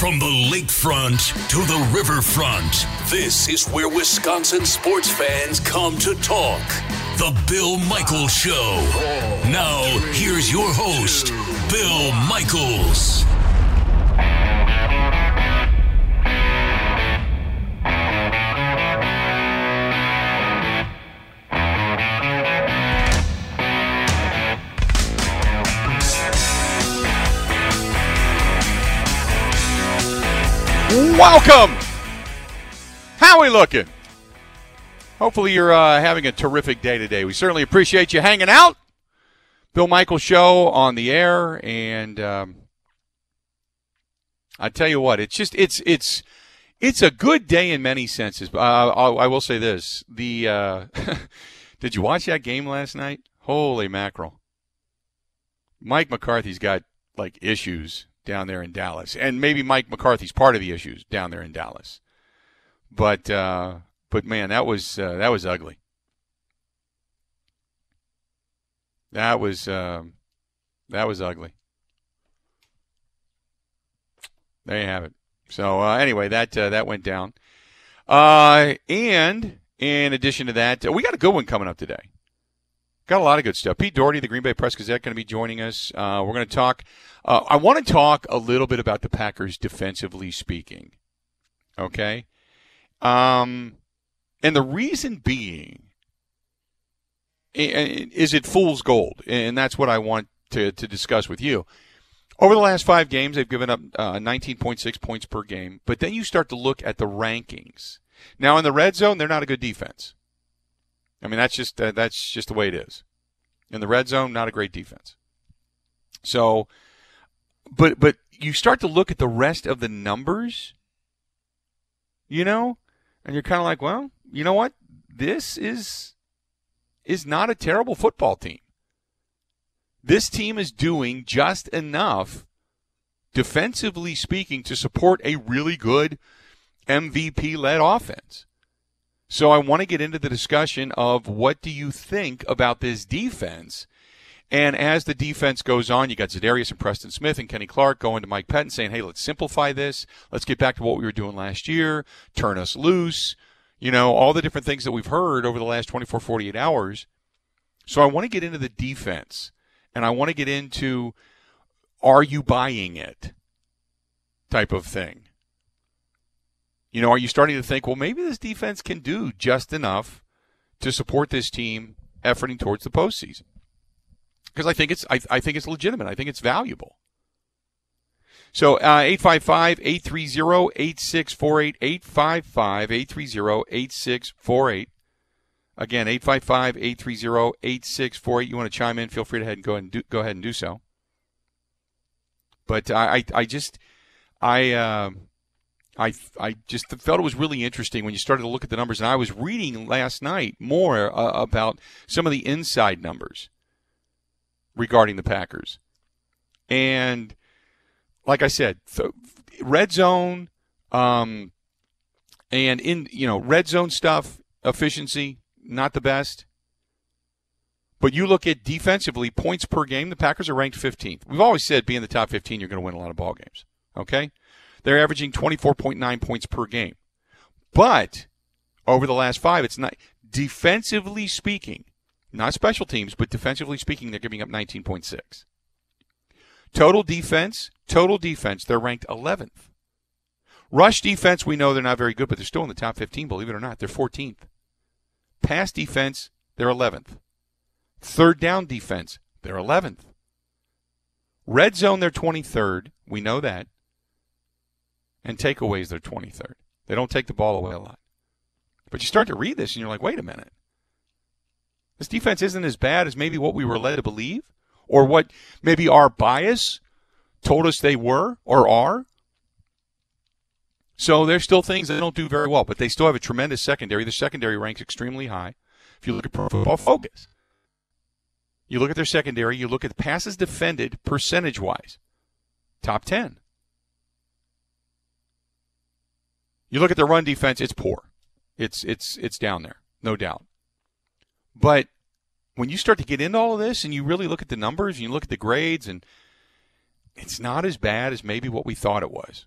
From the lakefront to the riverfront, this is where Wisconsin sports fans come to talk. The Bill Michaels Show. Now, here's your host, Bill Michaels. Welcome. How we looking? Hopefully, you're uh, having a terrific day today. We certainly appreciate you hanging out. Bill Michaels Show on the air, and um, I tell you what, it's just it's it's it's a good day in many senses. Uh, I, I will say this: the uh, did you watch that game last night? Holy mackerel! Mike McCarthy's got like issues down there in Dallas, and maybe Mike McCarthy's part of the issues down there in Dallas. But uh, but man, that was uh, that was ugly. That was um, that was ugly. There you have it. So uh, anyway, that uh, that went down. Uh, and in addition to that, we got a good one coming up today. Got a lot of good stuff. Pete Dougherty, the Green Bay Press Gazette, going to be joining us. Uh, we're going to talk. Uh, I want to talk a little bit about the Packers defensively speaking. Okay. Um, and the reason being is it fool's gold, and that's what I want to, to discuss with you. Over the last five games, they've given up uh, 19.6 points per game, but then you start to look at the rankings. Now, in the red zone, they're not a good defense. I mean, that's just uh, that's just the way it is. In the red zone, not a great defense. So, but but you start to look at the rest of the numbers, you know, and you're kind of like, well, you know what? This is is not a terrible football team. This team is doing just enough defensively speaking to support a really good MVP led offense. So I want to get into the discussion of what do you think about this defense? And as the defense goes on, you got Za'Darius and Preston Smith and Kenny Clark going to Mike Pettine saying, hey, let's simplify this. Let's get back to what we were doing last year. Turn us loose. You know, all the different things that we've heard over the last 24, 48 hours. So I want to get into the defense. And I want to get into are you buying it type of thing. You know, are you starting to think, well, maybe this defense can do just enough to support this team efforting towards the postseason? Because I think it's I, I, think it's legitimate. I think it's valuable. So uh, 855-830-8648, 855-830-8648. Again, 855-830-8648. You want to chime in, feel free to head and go, and do, go ahead and do so. But I, I, I just, I, uh, I I just felt it was really interesting when you started to look at the numbers, and I was reading last night more uh, about some of the inside numbers regarding the Packers, and like I said, th- red zone, um, and in you know red zone stuff efficiency not the best. But you look at defensively points per game, the Packers are ranked 15th. We've always said being the top 15, you're going to win a lot of ball games. Okay, they're averaging 24.9 points per game. But over the last five, it's not defensively speaking, not special teams, but defensively speaking, they're giving up 19.6. Total defense, total defense, they're ranked 11th. Rush defense, we know they're not very good, but they're still in the top 15, believe it or not. They're 14th. Pass defense, they're 11th. Third down defense, they're 11th. Red zone, they're 23rd. We know that. And takeaways, they're 23rd. They don't take the ball away a lot. But you start to read this and you're like, wait a minute. This defense isn't as bad as maybe what we were led to believe or what maybe our bias told us they were or are. So there's still things they don't do very well, but they still have a tremendous secondary. The secondary ranks extremely high. If you look at Pro Football Focus, you look at their secondary, you look at passes defended percentage wise, top 10. You look at the run defense, it's poor. It's it's it's down there, no doubt. But when you start to get into all of this and you really look at the numbers and you look at the grades and it's not as bad as maybe what we thought it was.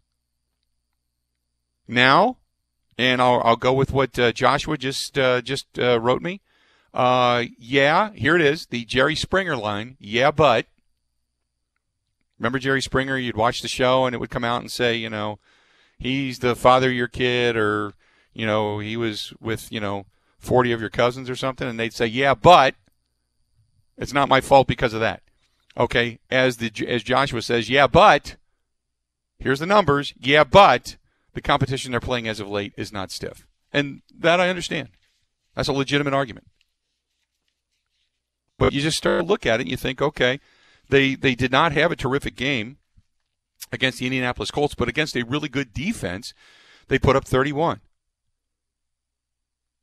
Now, and I'll, I'll go with what uh, Joshua just uh, just uh, wrote me. Uh, yeah, here it is, the Jerry Springer line. Yeah, but remember Jerry Springer? You'd watch the show and it would come out and say, you know, he's the father of your kid, or you know, he was with you know forty of your cousins or something, and they'd say, yeah, but it's not my fault because of that. Okay, as the as Joshua says, yeah, but here's the numbers. Yeah, but the competition they're playing as of late is not stiff, and that I understand. That's a legitimate argument. But you just start to look at it and you think, okay, they they did not have a terrific game against the Indianapolis Colts, but against a really good defense, they put up 31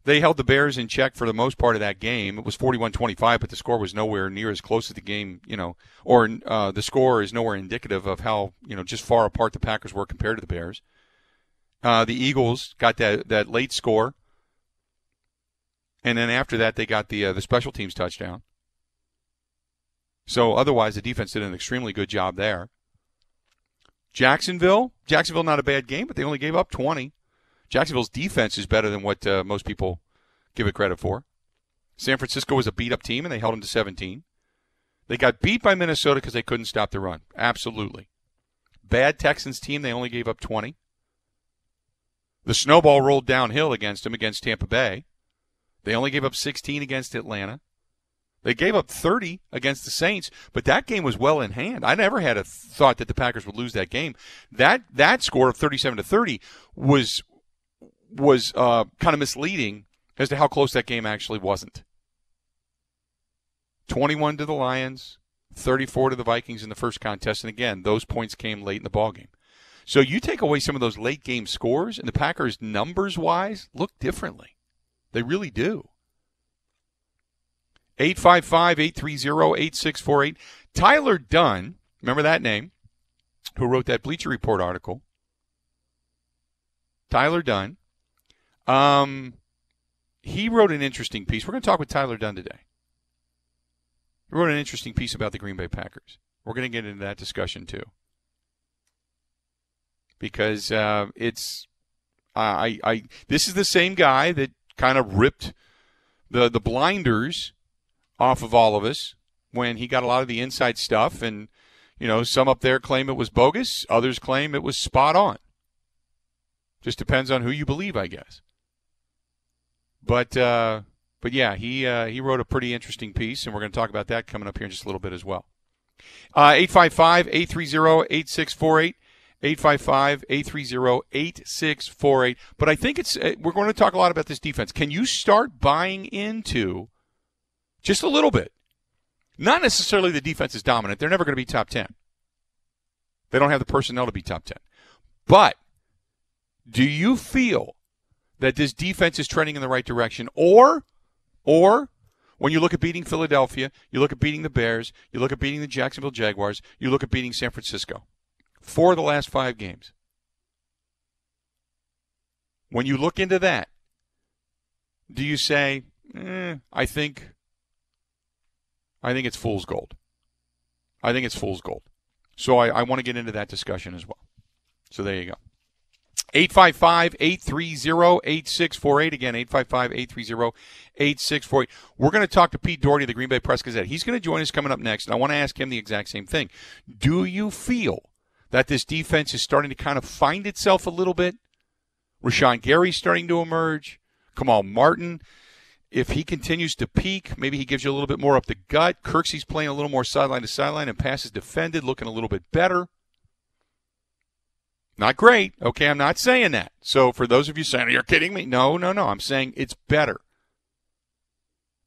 they held the Bears in check for the most part of that game. It was 41-25, but the score was nowhere near as close to the game, you know, or uh, the score is nowhere indicative of how, you know, just far apart the Packers were compared to the Bears. Uh, the Eagles got that that late score, and then after that they got the uh, the special teams touchdown. So otherwise, the defense did an extremely good job there. Jacksonville, Jacksonville, not a bad game, but they only gave up 20. Jacksonville's defense is better than what uh, most people give it credit for. San Francisco was a beat up team and they held them to 17. They got beat by Minnesota because they couldn't stop the run. Absolutely. Bad Texans team, they only gave up 20. The snowball rolled downhill against them against Tampa Bay. They only gave up 16 against Atlanta. They gave up 30 against the Saints, but that game was well in hand. I never had a thought that the Packers would lose that game. That that score of 37 to 30 was was uh, kind of misleading as to how close that game actually wasn't. 21 to the Lions, 34 to the Vikings in the first contest, and again, those points came late in the ball game. So you take away some of those late game scores, and the Packers, numbers wise, look differently. They really do. 855 830 8648. Tyler Dunn, remember that name, who wrote that Bleacher Report article. Tyler Dunn. um, he wrote an interesting piece. We're going to talk with Tyler Dunn today. He wrote an interesting piece about the Green Bay Packers. We're going to get into that discussion too, because uh, it's I, I this is the same guy that kind of ripped the the blinders off of all of us when he got a lot of the inside stuff, and you know some up there claim it was bogus, others claim it was spot on. Just depends on who you believe, I guess. But uh, but yeah, he uh, he wrote a pretty interesting piece, and we're going to talk about that coming up here in just a little bit as well. Uh, 855 830 8648. 855 830 8648. But I think it's, uh, we're going to talk a lot about this defense. Can you start buying into just a little bit? Not necessarily the defense is dominant. They're never going to be top 10. They don't have the personnel to be top 10. But do you feel that this defense is trending in the right direction, or, or when you look at beating Philadelphia, you look at beating the Bears, you look at beating the Jacksonville Jaguars, you look at beating San Francisco. Four of the last five games. When you look into that, do you say, eh, I think I think it's fool's gold. I think it's fool's gold. So I, I want to get into that discussion as well. So there you go. 855 830 8648. Again, 855 830 8648. We're going to talk to Pete Dougherty of the Green Bay Press Gazette. He's going to join us coming up next, and I want to ask him the exact same thing. Do you feel that this defense is starting to kind of find itself a little bit? Rashan Gary's starting to emerge. Kamal Martin, if he continues to peak, maybe he gives you a little bit more up the gut. Kirksey's playing a little more sideline to sideline and passes defended, looking a little bit better. Not great. Okay, I'm not saying that. So for those of you saying, you're kidding me? No, no, no. I'm saying it's better.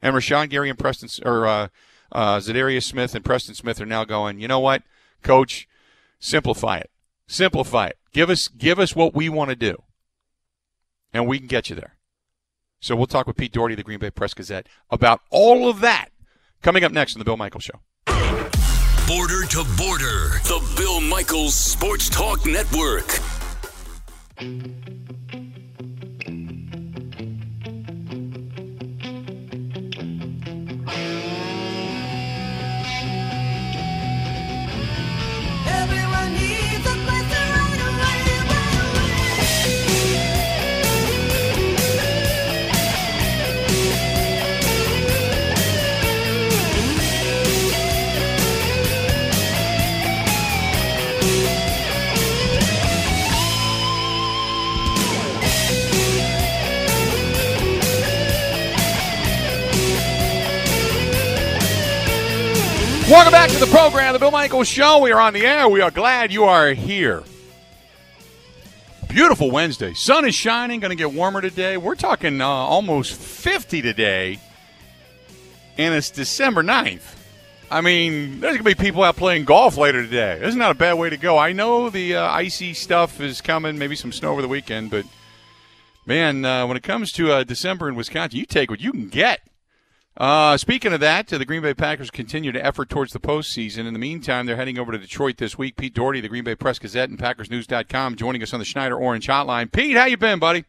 And Rashan Gary and Preston, or uh, uh, Za'Darius Smith and Preston Smith are now going, you know what, coach, simplify it. Simplify it. Give us, give us what we want to do. And we can get you there. So we'll talk with Pete Dougherty, the Green Bay Press Gazette about all of that coming up next on the Bill Michaels Show. Border to Border, the Bill Michaels Sports Talk Network. Welcome back to the program, the Bill Michaels Show. We are on the air. We are glad you are here. Beautiful Wednesday. Sun is shining. Going to get warmer today. We're talking uh, almost 50 today, and it's December 9th. I mean, there's going to be people out playing golf later today. This is not a bad way to go. I know the uh, icy stuff is coming, maybe some snow over the weekend, but man, uh, when it comes to uh, December in Wisconsin, you take what you can get. Uh, speaking of that, the Green Bay Packers continue to effort towards the postseason. In the meantime, they're heading over to Detroit this week. Pete Dougherty, the Green Bay Press Gazette, and PackersNews.com, joining us on the Schneider Orange Hotline. Pete, how you been, buddy?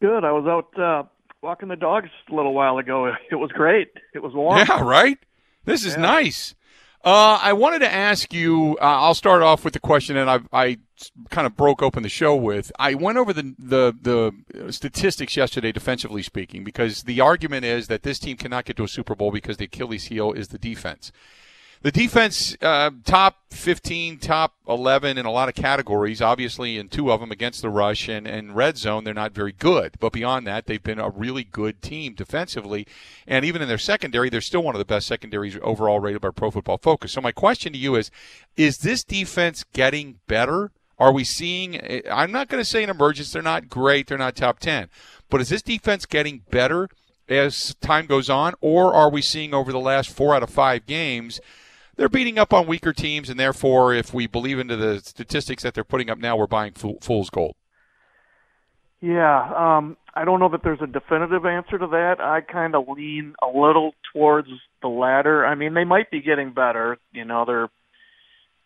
Good. I was out uh, walking the dogs a little while ago. It was great. It was warm. Yeah, right. This is yeah. nice. Uh, I wanted to ask you. Uh, I'll start off with the question, and I, I kind of broke open the show with. I went over the, the the statistics yesterday, defensively speaking, because the argument is that this team cannot get to a Super Bowl because the Achilles heel is the defense. The defense, uh, top 15, top 11 in a lot of categories. Obviously, in two of them against the rush and, and red zone, they're not very good. But beyond that, they've been a really good team defensively. And even in their secondary, they're still one of the best secondaries overall rated by Pro Football Focus. So my question to you is, is this defense getting better? Are we seeing, I'm not going to say an emergence. They're not great. They're not top 10. But is this defense getting better as time goes on? Or are we seeing over the last four out of five games – they're beating up on weaker teams, and therefore, if we believe into the statistics that they're putting up now, we're buying fool's gold. Yeah, um, I don't know that there's a definitive answer to that. I kind of lean a little towards the latter. I mean, they might be getting better. You know, they're.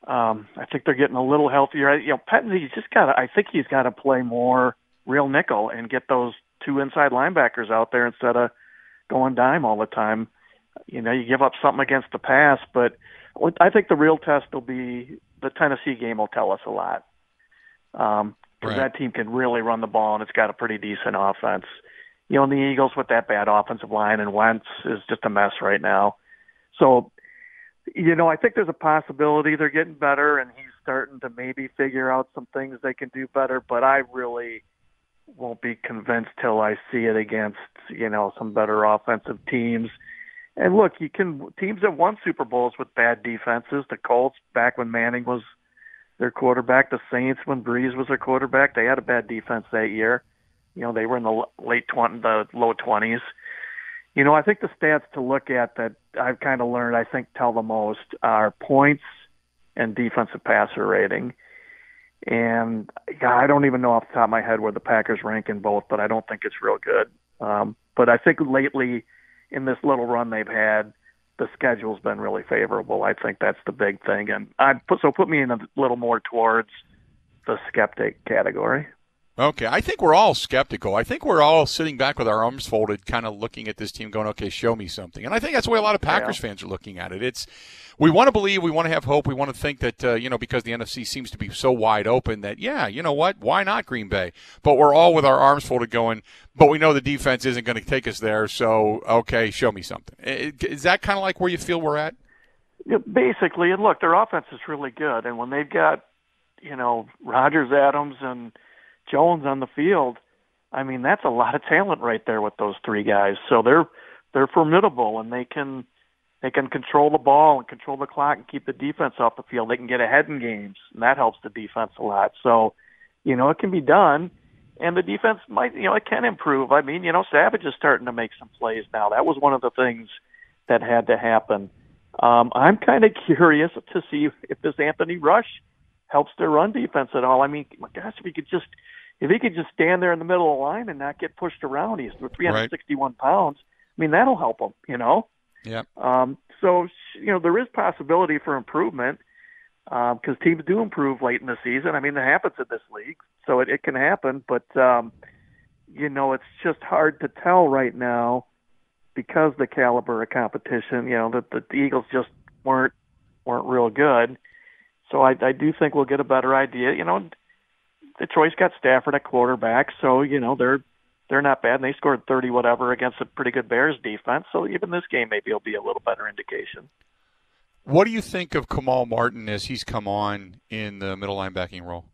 Um, I think they're getting a little healthier. You know, Pettine's just got. to I think he's got to play more real nickel and get those two inside linebackers out there instead of going dime all the time. You know, you give up something against the pass, but I think the real test will be the Tennessee game. Will tell us a lot. Um, right. that team can really run the ball and it's got a pretty decent offense. You know, and the Eagles with that bad offensive line and Wentz is just a mess right now. So, you know, I think there's a possibility they're getting better and he's starting to maybe figure out some things they can do better. But I really won't be convinced till I see it against you know some better offensive teams and look, you can teams have won Super Bowls with bad defenses. The Colts back when Manning was their quarterback, the Saints when Brees was their quarterback, they had a bad defense that year. You know, they were in the late twenty, the low twenties. You know, I think the stats to look at that I've kind of learned, I think, tell the most are points and defensive passer rating. And God, I don't even know off the top of my head where the Packers rank in both, but I don't think it's real good. Um, but I think lately in this little run they've had, the schedule's been really favorable. I think that's the big thing, and I put so put me in a little more towards the skeptic category. Okay, I think we're all skeptical. I think we're all sitting back with our arms folded, kind of looking at this team, going, "Okay, show me something." And I think that's the way a lot of Packers yeah. fans are looking at it. It's we want to believe, we want to have hope, we want to think that uh, you know because the NFC seems to be so wide open that yeah, you know what, why not Green Bay? But we're all with our arms folded, going, but we know the defense isn't going to take us there. So okay, show me something. Is that kind of like where you feel we're at? Yeah, basically, and look, their offense is really good, and when they've got you know Rogers, Adams, and Jones on the field, I mean that's a lot of talent right there with those three guys. So they're they're formidable and they can they can control the ball and control the clock and keep the defense off the field. They can get ahead in games and that helps the defense a lot. So, you know, it can be done and the defense might you know, it can improve. I mean, you know, Savage is starting to make some plays now. That was one of the things that had to happen. Um, I'm kind of curious to see if this Anthony Rush helps their run defense at all. I mean, my gosh, if he could just if he could just stand there in the middle of the line and not get pushed around, he's 361 right. pounds. I mean, that'll help him, you know. Yeah. Um, so you know there is possibility for improvement because um, teams do improve late in the season. I mean, that happens in this league, so it, it can happen. But um, you know, it's just hard to tell right now because the caliber of competition. You know, that the, the Eagles just weren't weren't real good. So I, I do think we'll get a better idea. You know, Detroit's got Stafford at quarterback, so you know they're they're not bad. And they scored thirty whatever against a pretty good Bears defense. So even this game maybe will be a little better indication. What do you think of Kamal Martin as he's come on in the middle linebacking role?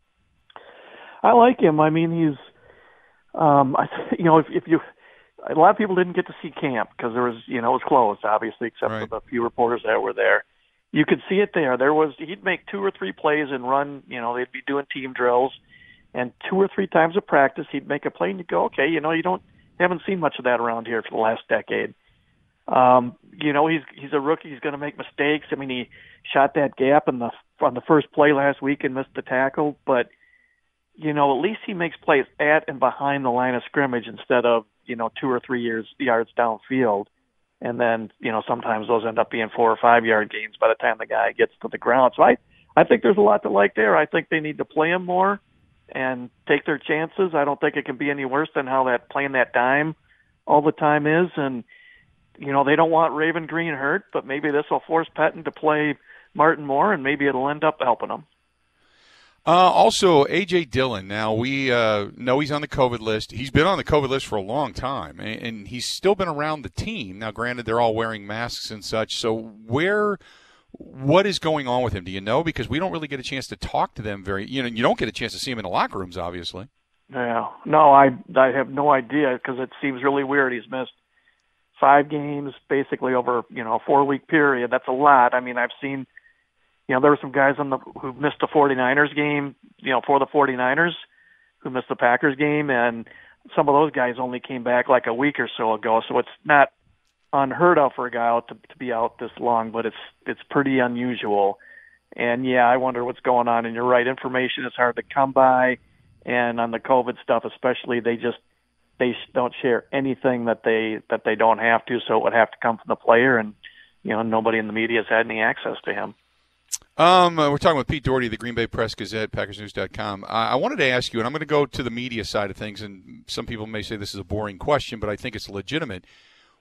I like him. I mean, he's, um, I, you know, if, if you, a lot of people didn't get to see camp because there was, you know, it was closed, obviously, except right. for the few reporters that were there. You could see it there. There was he'd make two or three plays and run. You know, they'd be doing team drills and two or three times a practice he'd make a play and you go, okay, you know, you don't haven't seen much of that around here for the last decade. Um, you know, he's he's a rookie. He's going to make mistakes. I mean, he shot that gap in the on the first play last week and missed the tackle, but you know, at least he makes plays at and behind the line of scrimmage instead of you know two or three years yards downfield, and then you know sometimes those end up being four or five yard gains by the time the guy gets to the ground. So I I think there's a lot to like there. I think they need to play him more and take their chances. I don't think it can be any worse than how that playing that dime all the time is. And you know they don't want Raven Greene hurt, but maybe this will force Pettine to play Martin more, and maybe it'll end up helping him. Uh, also, AJ Dillon. Now we uh, know he's on the COVID list. He's been on the COVID list for a long time, and, and he's still been around the team. Now, granted, they're all wearing masks and such. So, where what is going on with him? Do you know? Because we don't really get a chance to talk to them very. You know, you don't get a chance to see him in the locker rooms, obviously. Yeah, no, I I have no idea because it seems really weird. He's missed five games basically over you know a four week period. That's a lot. I mean, I've seen you know there were some guys on the who missed the 49ers game, you know, for the 49ers who missed the Packers game, and some of those guys only came back like a week or so ago. So it's not unheard of for a guy out to, to be out this long, but it's it's pretty unusual. And yeah, I wonder what's going on. And you're right, information is hard to come by, and on the COVID stuff especially, they just they don't share anything that they that they don't have to. So it would have to come from the player, and you know nobody in the media has had any access to him. Um, uh, we're talking with Pete Dougherty, the Green Bay Press Gazette, PackersNews.com. Uh, I wanted to ask you, and I'm going to go to the media side of things, and some people may say this is a boring question, but I think it's legitimate.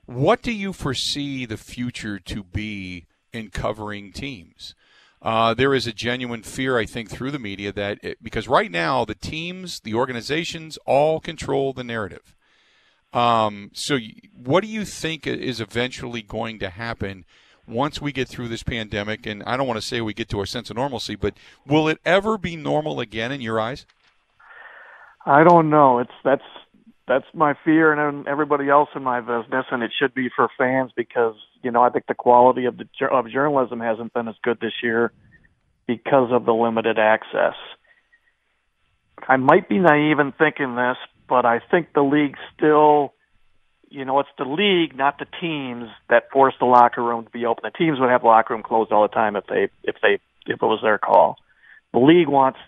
What do you foresee the future to be in covering teams? Uh, there is a genuine fear, I think, through the media that it, because right now the teams, the organizations, all control the narrative. Um, so, what do you think is eventually going to happen once we get through this pandemic? And I don't want to say we get to our sense of normalcy, but will it ever be normal again in your eyes? I don't know. It's that's that's my fear and everybody else in my business, and it should be for fans because you know I think the quality of the of journalism hasn't been as good this year because of the limited access. I might be naive in thinking this, but I think the league still, you know, it's the league, not the teams, that force the locker room to be open. The teams would have the locker room closed all the time if they if they if it was their call. The league wants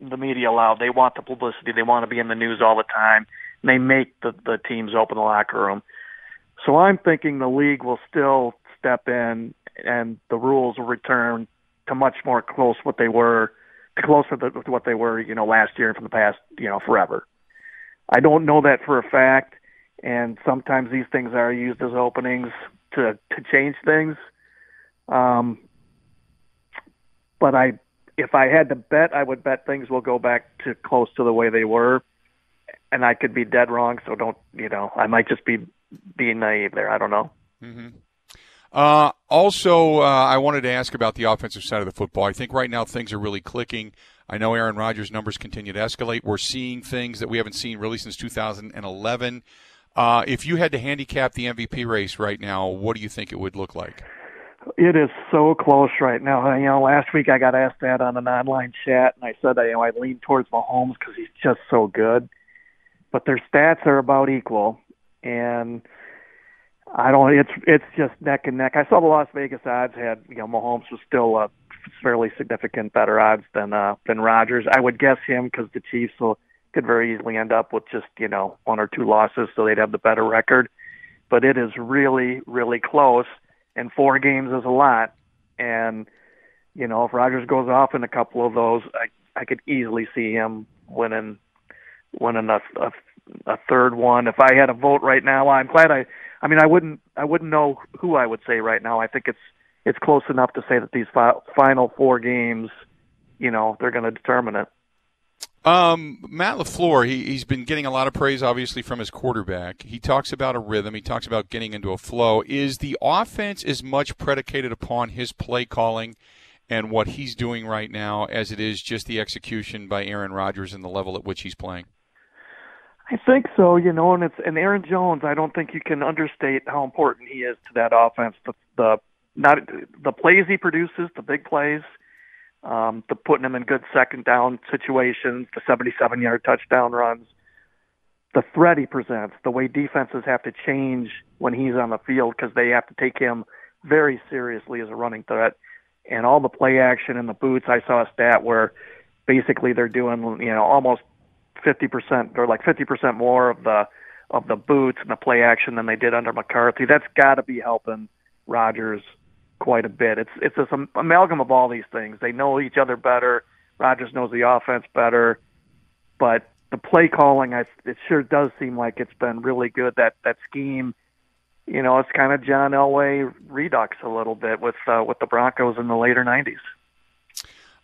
the media allowed. They want the publicity. They want to be in the news all the time they make the, the teams open the locker room. So I'm thinking the league will still step in and the rules will return to much more close what they were, to closer to what they were, you know, last year and from the past, you know, forever. I don't know that for a fact, and sometimes these things are used as openings to to change things. Um, but I, if I had to bet, I would bet things will go back to close to the way they were, and I could be dead wrong. So don't, you know, I might just be being naive there. I don't know. Mm-hmm. Uh, also, uh, I wanted to ask about the offensive side of the football. I think right now things are really clicking. I know Aaron Rodgers' numbers continue to escalate. We're seeing things that we haven't seen really since 2011. Uh, if you had to handicap the MVP race right now, what do you think it would look like? It is so close right now. You know, last week I got asked that on an online chat, and I said you know I lean towards Mahomes because he's just so good. But their stats are about equal, and I don't. It's it's just neck and neck. I saw the Las Vegas odds had you know Mahomes was still a fairly significant better odds than uh, than Rodgers. I would guess him because the Chiefs will could very easily end up with just you know one or two losses, so they'd have the better record. But it is really really close and four games is a lot. And you know, if Rodgers goes off in a couple of those, I I could easily see him winning winning a, a a third one. If I had a vote right now, I'm glad I. I mean, I wouldn't I wouldn't know who I would say right now. I think it's it's close enough to say that these fi- final four games, you know, they're going to determine it. Um, Matt LaFleur, he, he's been getting a lot of praise, obviously, from his quarterback. He talks about a rhythm. He talks about getting into a flow. Is the offense as much predicated upon his play calling and what he's doing right now as it is just the execution by Aaron Rodgers and the level at which he's playing? I think so, you know, and it's and Aaron Jones. I don't think you can understate how important he is to that offense. The the not the plays he produces, the big plays um, the putting him in good second down situations, the 77 yard touchdown runs, the threat he presents, the way defenses have to change when he's on the field because they have to take him very seriously as a running threat, and all the play action and the boots. I saw a stat where basically they're doing you know almost 50% or like 50% more of the of the boots and the play action than they did under McCarthy. That's got to be helping Rodgers quite a bit. It's it's this amalgam of all these things. They know each other better. Rodgers knows the offense better, but the play calling, I, it sure does seem like it's been really good. That that scheme, you know, it's kind of John Elway redux a little bit with uh, with the Broncos in the later '90s.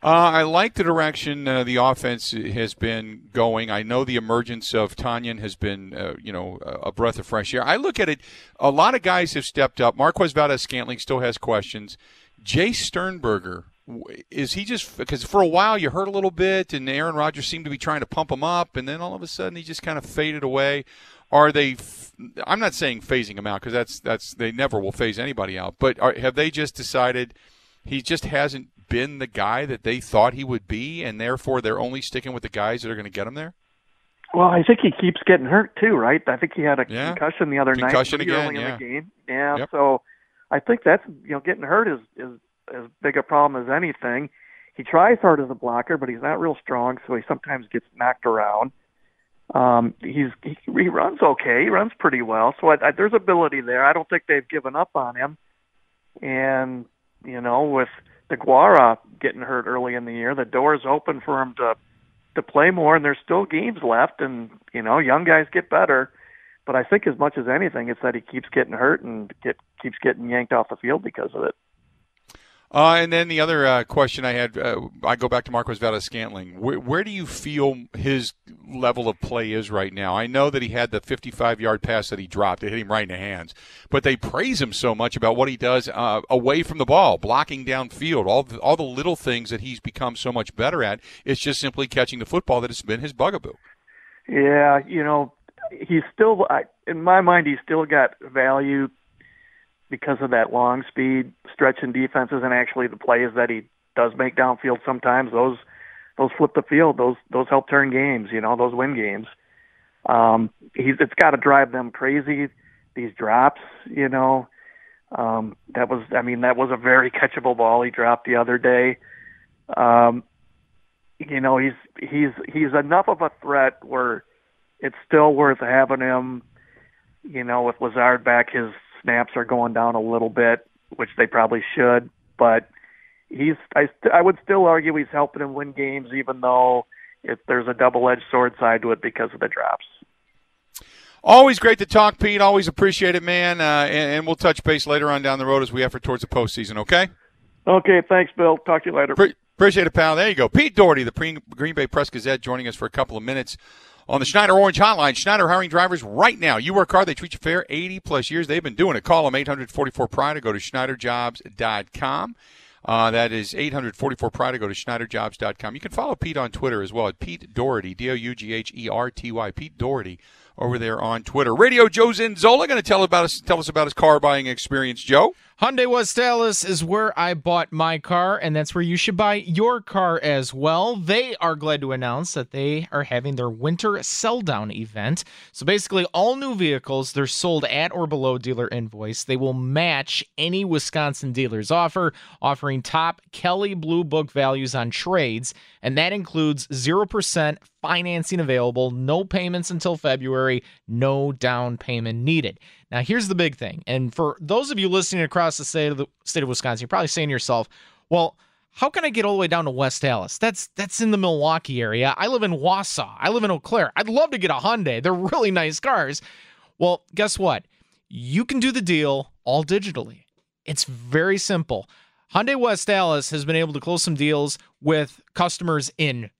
Uh, I like the direction uh, the offense has been going. I know the emergence of Tonyan has been, uh, you know, a breath of fresh air. I look at it. A lot of guys have stepped up. Marquez Valdes-Scantling still has questions. Jace Sternberger is he just because for a while you heard a little bit, and Aaron Rodgers seemed to be trying to pump him up, and then all of a sudden he just kind of faded away. Are they? I'm not saying phasing him out because that's that's they never will phase anybody out. But are, have they just decided he just hasn't been the guy that they thought he would be, and therefore they're only sticking with the guys that are going to get him there? Well, I think he keeps getting hurt too, right? I think he had a yeah. concussion the other concussion night, again, early yeah. in the game. Yeah, yep. so I think that's you know getting hurt is is as big a problem as anything. He tries hard as a blocker, but he's not real strong, so he sometimes gets knocked around. Um, he's he, he runs okay, he runs pretty well, so I, I, there's ability there. I don't think they've given up on him, and you know with Deguara getting hurt early in the year, the door is open for him to to play more, and there's still games left, and you know young guys get better. But I think as much as anything, it's that he keeps getting hurt and get keeps getting yanked off the field because of it. Uh, and then the other uh, question I had, uh, I go back to Marquez Valdes-Scantling. Where, where, do you feel his level of play is right now? I know that he had the 55-yard pass that he dropped; it hit him right in the hands. But they praise him so much about what he does uh, away from the ball, blocking downfield, all the, all the little things that he's become so much better at. It's just simply catching the football that has been his bugaboo. Yeah, you know, he's still, in my mind, he's still got value because of that long speed, stretching defenses, and actually the plays that he does make downfield sometimes. Those those flip the field. Those those help turn games. You know, those win games. Um, he's it's got to drive them crazy. These drops, you know, um, that was I mean that was a very catchable ball he dropped the other day. Um, you know, he's he's he's enough of a threat where it's still worth having him. You know, with Lazard back, his snaps are going down a little bit, which they probably should. But he's I st- I would still argue he's helping him win games, even though if there's a double-edged sword side to it because of the drops. Always great to talk, Pete. Always appreciate it, man. Uh, and, and, we'll touch base later on down the road as we effort towards the postseason. Okay. Okay. Thanks, Bill. Talk to you later. Pre- appreciate it, pal. There you go. Pete Dougherty, the Green Bay Press Gazette, joining us for a couple of minutes on the Schneider Orange Hotline. Schneider hiring drivers right now. You work hard, they treat you fair. 80 plus years they've been doing it. Call them 844 Pride or go to SchneiderJobs.com. Uh, that is 844 Pride. To go to SchneiderJobs.com. You can follow Pete on Twitter as well at Pete Dougherty, D O U G H E R T Y. Pete Dougherty over there on Twitter. Radio Joe Zinzola going to tell about us tell us about his car buying experience. Joe. Hyundai West Allis is where I bought my car, and that's where you should buy your car as well. They are glad to announce that they are having their winter sell down event. So basically, all new vehicles they're sold at or below dealer invoice. They will match any Wisconsin dealer's offer, offering top Kelley Blue Book values on trades, and that includes zero percent financing available, no payments until February, no down payment needed. Now, here's the big thing. And for those of you listening across the state of the state of Wisconsin, you're probably saying to yourself, well, how can I get all the way down to West Allis? That's that's in the Milwaukee area. I live in Wausau. I live in Eau Claire. I'd love to get a Hyundai. They're really nice cars. Well, guess what? You can do the deal all digitally. It's very simple. Hyundai West Allis has been able to close some deals with customers in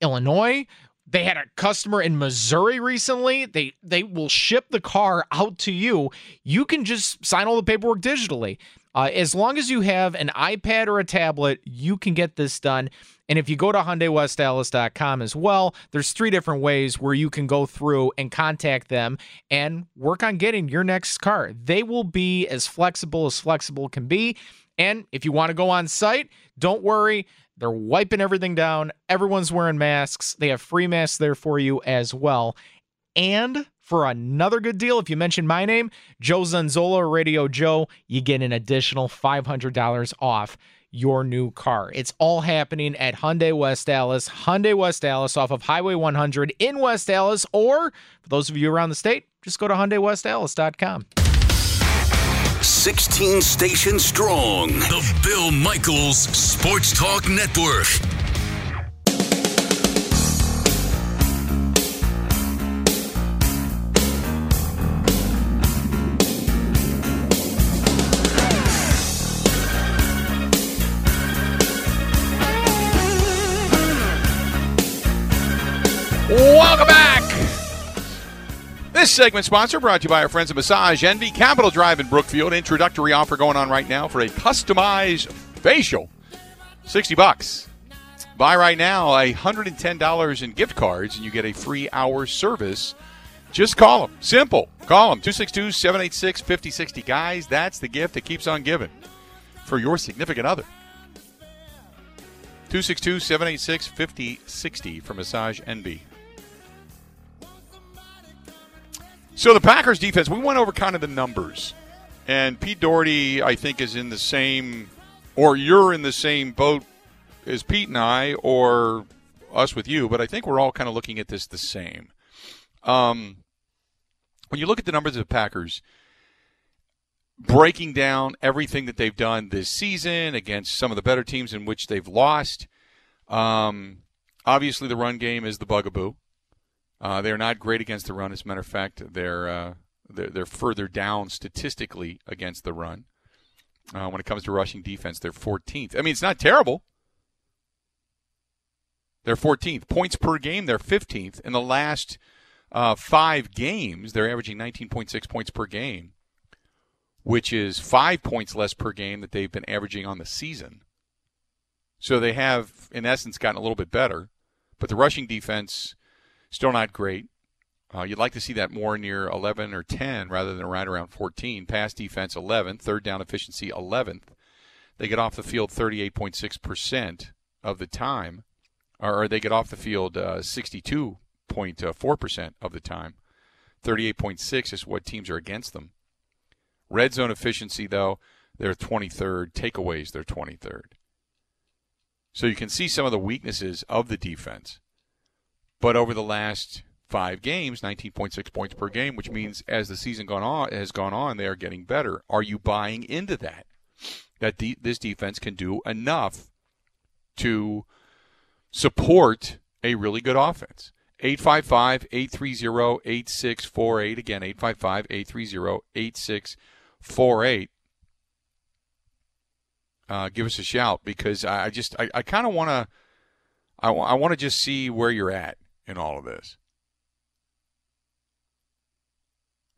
Illinois, they had a customer in Missouri recently. They they will ship the car out to you. You can just sign all the paperwork digitally. Uh, as long as you have an iPad or a tablet, you can get this done. And if you go to HyundaiWestAllis.com as well, there's three different ways where you can go through and contact them and work on getting your next car. They will be as flexible as flexible can be. And if you want to go on site, don't worry. They're wiping everything down. Everyone's wearing masks. They have free masks there for you as well. And for another good deal, if you mention my name, Joe Zanzola, Radio Joe, you get an additional $500 off your new car. It's all happening at Hyundai West Allis, Hyundai West Allis off of Highway 100 in West Allis, or for those of you around the state, just go to HyundaiWestAllis.com. 16 stations strong. The Bill Michaels Sports Talk Network. This segment sponsor brought to you by our friends at Massage Envy, Capital Drive in Brookfield. Introductory offer going on right now for a customized facial. 60 bucks. Buy right now $110 in gift cards and you get a free hour service. Just call them. Simple. Call them. 262 786 5060. Guys, that's the gift that keeps on giving for your significant other. 262 786 5060 for Massage Envy. So the Packers defense, we went over kind of the numbers. And Pete Dougherty, I think, is in the same, or you're in the same boat as Pete and I, or us with you, but I think we're all kind of looking at this the same. Um, when you look at the numbers of the Packers, breaking down everything that they've done this season against some of the better teams in which they've lost, um, obviously the run game is the bugaboo. Uh, they're not great against the run. As a matter of fact, they're uh, they're, they're, further down statistically against the run. Uh, when it comes to rushing defense, they're 14th. I mean, it's not terrible. They're 14th. Points per game, they're 15th. In the last uh, five games, they're averaging 19.6 points per game, which is five points less per game that they've been averaging on the season. So they have, in essence, gotten a little bit better. But the rushing defense Still not great. Uh, you'd like to see that more near 11 or 10 rather than right around 14. Pass defense 11th, third down efficiency 11th. They get off the field 38.6% of the time, or they get off the field uh, 62.4% of the time. 38.6 is what teams are against them. Red zone efficiency, though, they're 23rd. Takeaways, they're 23rd. So you can see some of the weaknesses of the defense. But over the last five games, 19.6 points per game, which means as the season gone on has gone on, they are getting better. Are you buying into that? That the, this defense can do enough to support a really good offense. 855 830 8648. Again, 855 830 8648. Uh, give us a shout because I just, I, I kind of want to, I, I want to just see where you're at in all of this.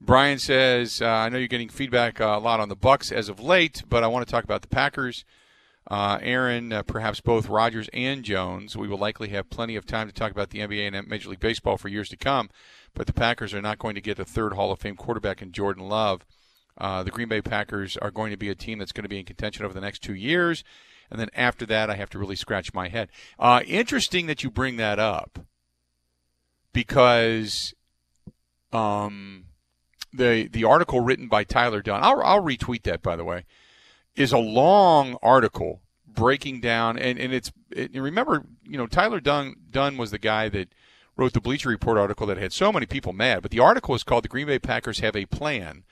Brian says, uh, I know you're getting feedback uh, a lot on the Bucks as of late, but I want to talk about the Packers. Uh, Aaron, uh, perhaps both Rodgers and Jones. We will likely have plenty of time to talk about the NBA and Major League Baseball for years to come, but the Packers are not going to get a third Hall of Fame quarterback in Jordan Love. Uh, the Green Bay Packers are going to be a team that's going to be in contention over the next two years. And then after that, I have to really scratch my head. Uh, interesting that you bring that up because um, the the article written by Tyler Dunne, I'll, I'll retweet that by the way, is a long article breaking down and, and it's it, remember you know Tyler Dunn Dunne was the guy that wrote the Bleacher Report article that had so many people mad, but the article is called "The Green Bay Packers Have a Plan,"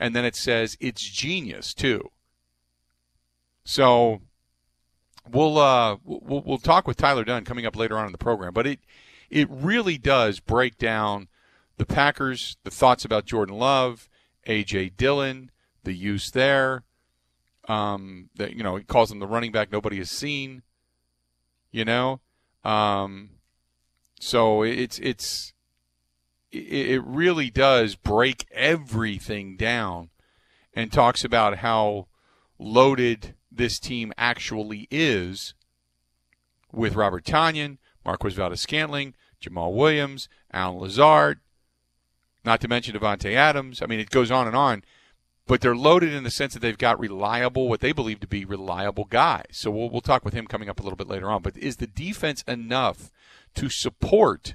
and then it says it's genius too. So we'll uh we'll, we'll talk with Tyler Dunne coming up later on in the program, but it it really does break down the Packers, the thoughts about Jordan Love, AJ Dillon, the use there. Um, that you know, he calls him the running back nobody has seen. You know, um, so it's it's it really does break everything down and talks about how loaded this team actually is with Robert Tonyan, Marquez Valdes-Scantling, Jamaal Williams, Allen Lazard, not to mention Davante Adams. I mean, it goes on and on. But they're loaded in the sense that they've got reliable, what they believe to be reliable guys. So we'll, we'll talk with him coming up a little bit later on. But is the defense enough to support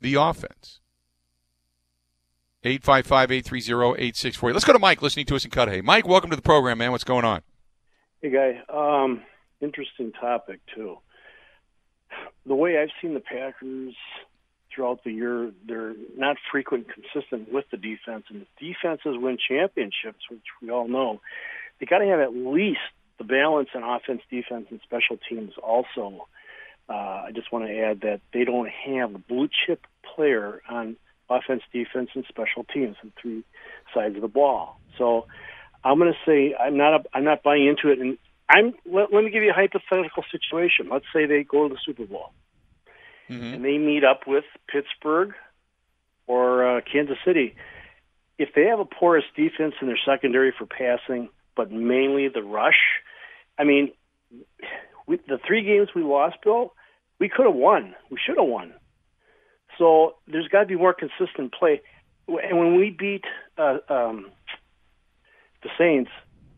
the offense? 855 830 8640. Let's go to Mike listening to us in Cudahy. Mike, welcome to the program, man. What's going on? Hey, guy. Um, interesting topic, too. The way I've seen the Packers throughout the year, they're not frequent consistent with the defense, and the defenses win championships, which we all know. They got to have at least the balance in offense, defense, and special teams. Also, uh, I just want to add that they don't have a blue chip player on offense, defense, and special teams on three sides of the ball. So I'm going to say I'm not a, I'm not buying into it. And I'm let, let me give you a hypothetical situation. Let's say they go to the Super Bowl, mm-hmm. and they meet up with Pittsburgh or uh, Kansas City. If they have a porous defense in their secondary for passing, but mainly the rush, I mean, we, the three games we lost, Bill, we could have won. We should have won. So there's got to be more consistent play. And when we beat uh, um, the Saints,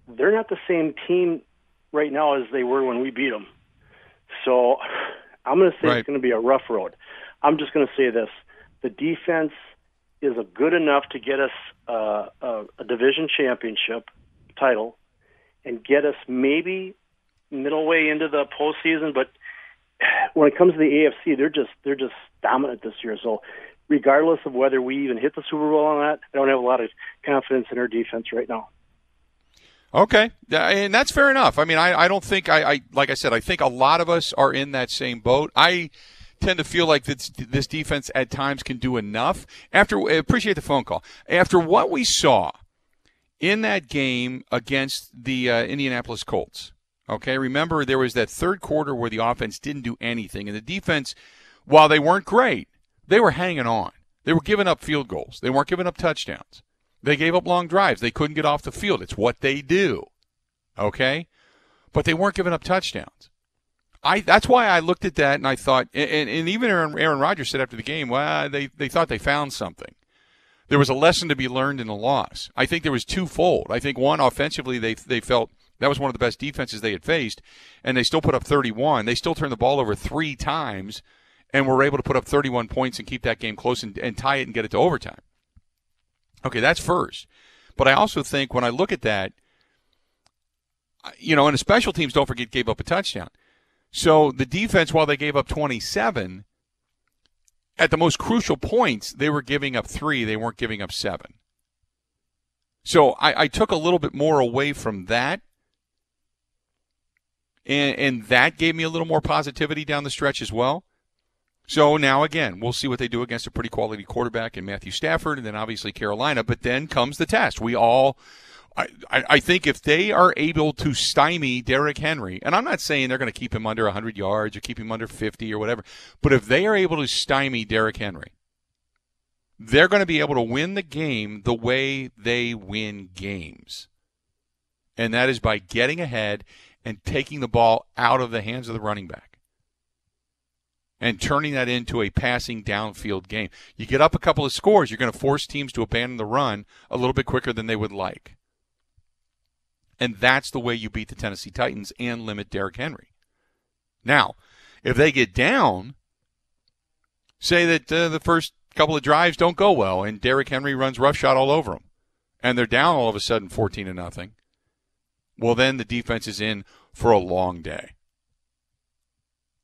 they're not the same team right now as they were when we beat them. So I'm going to say right. it's going to be a rough road. I'm just going to say this: the defense is a good enough to get us uh, a, a division championship title and get us maybe middle way into the postseason. But when it comes to the AFC, they're just they're just dominant this year. So regardless of whether we even hit the Super Bowl or not, I don't have a lot of confidence in our defense right now. Okay, and that's fair enough. I mean, I, I don't think I, I like I said, I think a lot of us are in that same boat. I tend to feel like this this defense at times can do enough. After appreciate the phone call. After what we saw in that game against the uh, Indianapolis Colts. Okay, remember there was that third quarter where the offense didn't do anything, and the defense, while they weren't great, they were hanging on. They were giving up field goals. They weren't giving up touchdowns. They gave up long drives. They couldn't get off the field. It's what they do. Okay? But they weren't giving up touchdowns. I that's why I looked at that and I thought and, and even Aaron, Aaron Rodgers said after the game, well, they, they thought they found something. There was a lesson to be learned in the loss. I think there was twofold. I think one offensively they they felt that was one of the best defenses they had faced, and they still put up 31. They still turned the ball over three times, and were able to put up 31 points and keep that game close and, and tie it and get it to overtime. Okay, that's first. But I also think when I look at that, you know, and the special teams, don't forget, gave up a touchdown. So the defense, while they gave up 27, at the most crucial points, they were giving up three. They weren't giving up seven. So I, I took a little bit more away from that. And, and that gave me a little more positivity down the stretch as well. So now again, we'll see what they do against a pretty quality quarterback in Matthew Stafford, and then obviously Carolina. But then comes the test. We all, I, I think, if they are able to stymie Derrick Henry, and I'm not saying they're going to keep him under 100 yards or keep him under 50 or whatever, but if they are able to stymie Derrick Henry, they're going to be able to win the game the way they win games, and that is by getting ahead and taking the ball out of the hands of the running back and turning that into a passing downfield game. You get up a couple of scores, you're going to force teams to abandon the run a little bit quicker than they would like. And that's the way you beat the Tennessee Titans and limit Derrick Henry. Now, if they get down, say that uh, the first couple of drives don't go well and Derrick Henry runs roughshod all over them, and they're down all of a sudden 14 to nothing. Well, then the defense is in for a long day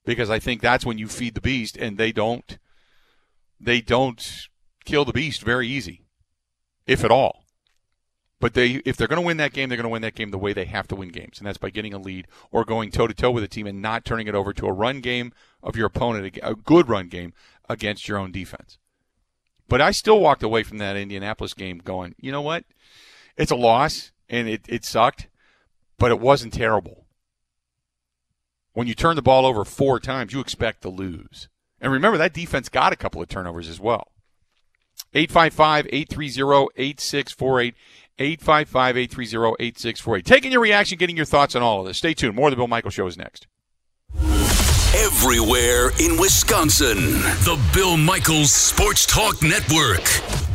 because I think that's when you feed the beast, and they don't they don't kill the beast very easy, if at all. But they, if they're going to win that game, they're going to win that game the way they have to win games, and that's by getting a lead or going toe to toe with a team and not turning it over to a run game of your opponent, a good run game against your own defense. But I still walked away from that Indianapolis game going, you know what? It's a loss, and it, it sucked, but it wasn't terrible. When you turn the ball over four times, you expect to lose. And remember, that defense got a couple of turnovers as well. 855 830 8648. 855 830 8648. Taking your reaction, getting your thoughts on all of this. Stay tuned. More of the Bill Michael Show is next. Everywhere in Wisconsin, the Bill Michaels Sports Talk Network.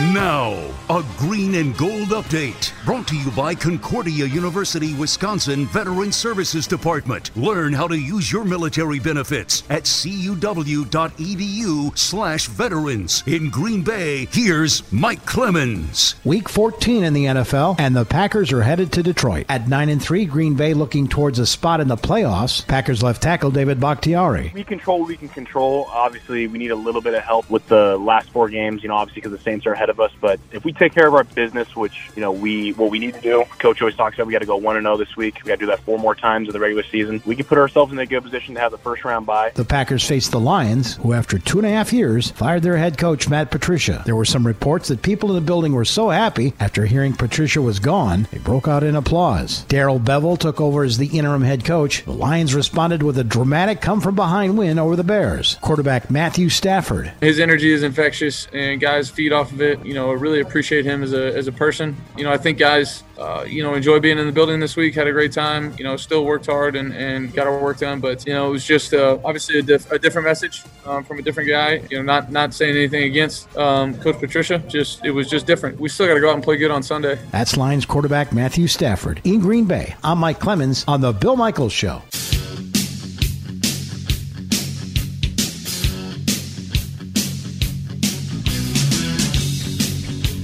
Now, a green and gold update brought to you by Concordia University, Wisconsin Veteran Services Department. Learn how to use your military benefits at cuw.edu/slash veterans. In Green Bay, here's Mike Clemens. Week 14 in the NFL, and the Packers are headed to Detroit. At 9 and 3, Green Bay looking towards a spot in the playoffs. Packers left tackle David Bakhtiari. We control what we can control. Obviously, we need a little bit of help with the last four games, you know, obviously because the Saints are ahead of us. But if we take care of our business, which you know we what we need to do, Coach always talks about we got to go one and zero oh this week. We got to do that four more times in the regular season. We can put ourselves in a good position to have the first round bye. The Packers face the Lions, who after two and a half years fired their head coach Matt Patricia. There were some reports that people in the building were so happy after hearing Patricia was gone, they broke out in applause. Darrell Bevell took over as the interim head coach. The Lions responded with a dramatic come from behind win over the Bears. Quarterback Matthew Stafford. His energy is infectious, and guys feed off of it. You know, really appreciate him as a, as a person. You know, I think guys, uh, you know, enjoy being in the building this week. Had a great time. You know, still worked hard and, and got our work done. But you know, it was just uh, obviously a, diff- a, different message um, from a different guy. You know, not not saying anything against um, Coach Patricia. Just it was just different. We still got to go out and play good on Sunday. That's Lions quarterback Matthew Stafford in Green Bay. I'm Mike Clemens on the Bill Michaels Show.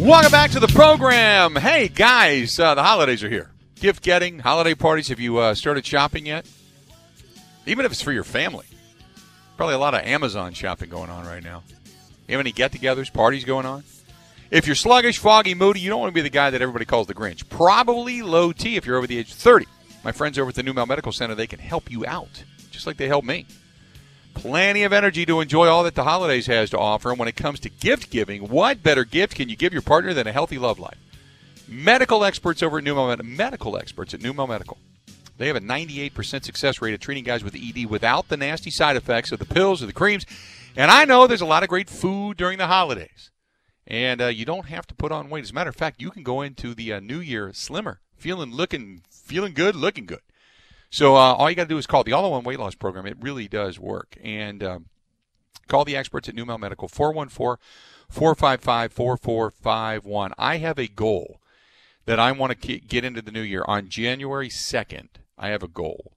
Welcome back to the program. Hey, guys, uh, the holidays are here. Gift getting, holiday parties. Have you uh, started shopping yet? Even if it's for your family. Probably a lot of Amazon shopping going on right now. You have any get togethers, parties going on? If you're sluggish, foggy, moody, you don't want to be the guy that everybody calls the Grinch. Probably low T if you're over the age of 30. My friends over at the NuMale Medical Center, they can help you out, just like they helped me. Plenty of energy to enjoy all that the holidays has to offer. And when it comes to gift giving, what better gift can you give your partner than a healthy love life? Medical experts over at NuMale Medical, medical experts at NuMale Medical. They have a 98% success rate at treating guys with ED without the nasty side effects of the pills or the creams. And I know there's a lot of great food during the holidays. And uh, you don't have to put on weight. As a matter of fact, you can go into the uh, new year slimmer, feeling looking feeling good, looking good. So uh, all you got to do is call the All in One Weight Loss Program. It really does work. And um, call the experts at NuMale Medical, 414 455 4451. I have a goal that I want to get into the new year. On January 2nd, I have a goal.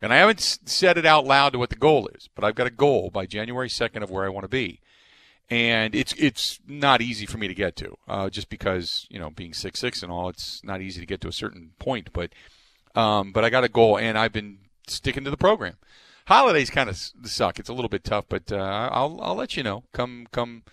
And I haven't said it out loud to what the goal is, but I've got a goal by January 2nd of where I want to be. And it's it's not easy for me to get to, uh, just because you know being six six and all, it's not easy to get to a certain point. But um, but I got a goal, and I've been sticking to the program. Holidays kind of suck. It's a little bit tough, but uh, I'll I'll let you know. Come come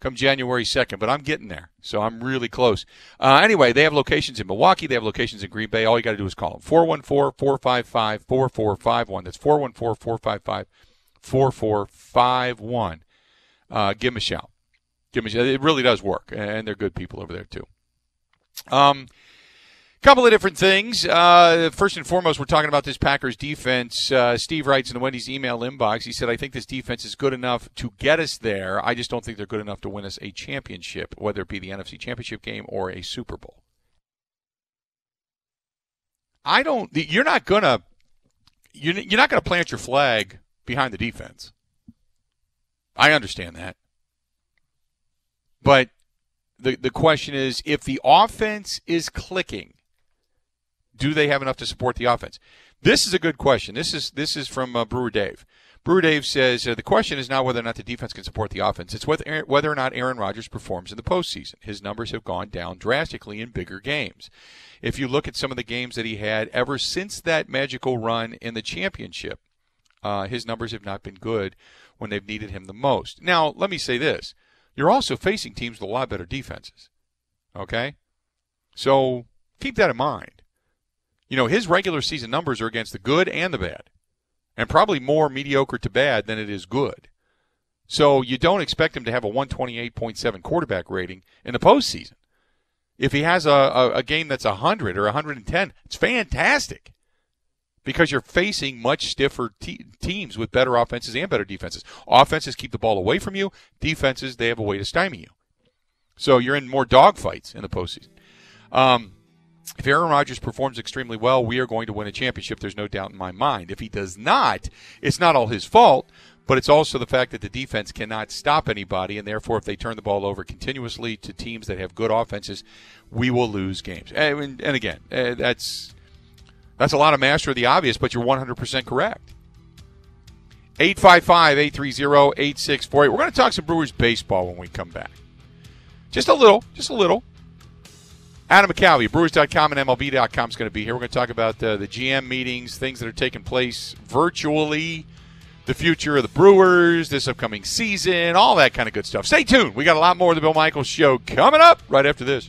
come January 2nd, but I'm getting there. So I'm really close. Uh, anyway, they have locations in Milwaukee. They have locations in Green Bay. All you got to do is call them 414 455 4451. That's 414 455 4451. Uh, give them a shout. Give them a shout. It really does work, and they're good people over there, too. Um, couple of different things. Uh, first and foremost, we're talking about this Packers defense. Uh, Steve writes in the Wendy's email inbox. He said, "I think this defense is good enough to get us there. I just don't think they're good enough to win us a championship, whether it be the NFC Championship game or a Super Bowl." I don't. You're not gonna. You're, you're not gonna plant your flag behind the defense. I understand that, but the the question is, if the offense is clicking do they have enough to support the offense? This is a good question. This is this is from uh, Brewer Dave. Brewer Dave says uh, the question is not whether or not the defense can support the offense. It's whether whether or not Aaron Rodgers performs in the postseason. His numbers have gone down drastically in bigger games. If you look at some of the games that he had ever since that magical run in the championship, uh, his numbers have not been good when they've needed him the most. Now, let me say this: you're also facing teams with a lot better defenses. Okay, so keep that in mind. You know, his regular season numbers are against the good and the bad, and probably more mediocre to bad than it is good. So you don't expect him to have a 128.7 quarterback rating in the postseason. If he has a, a, a game that's 100 or 110, it's fantastic because you're facing much stiffer te- teams with better offenses and better defenses. Offenses keep the ball away from you, defenses, they have a way to stymie you. So you're in more dogfights in the postseason. Um, if Aaron Rodgers performs extremely well, we are going to win a championship. There's no doubt in my mind. If he does not, it's not all his fault, but it's also the fact that the defense cannot stop anybody, and therefore, if they turn the ball over continuously to teams that have good offenses, we will lose games. And, and again, eh, that's that's a lot of master of the obvious, but you're 100% correct. 855 830 8648. We're going to talk some Brewers baseball when we come back. Just a little, just a little. Adam McCalvy, Brewers.com and MLB.com is going to be here. We're going to talk about uh, the GM meetings, things that are taking place virtually, the future of the Brewers, this upcoming season, all that kind of good stuff. Stay tuned. We got a lot more of the Bill Michaels Show coming up right after this.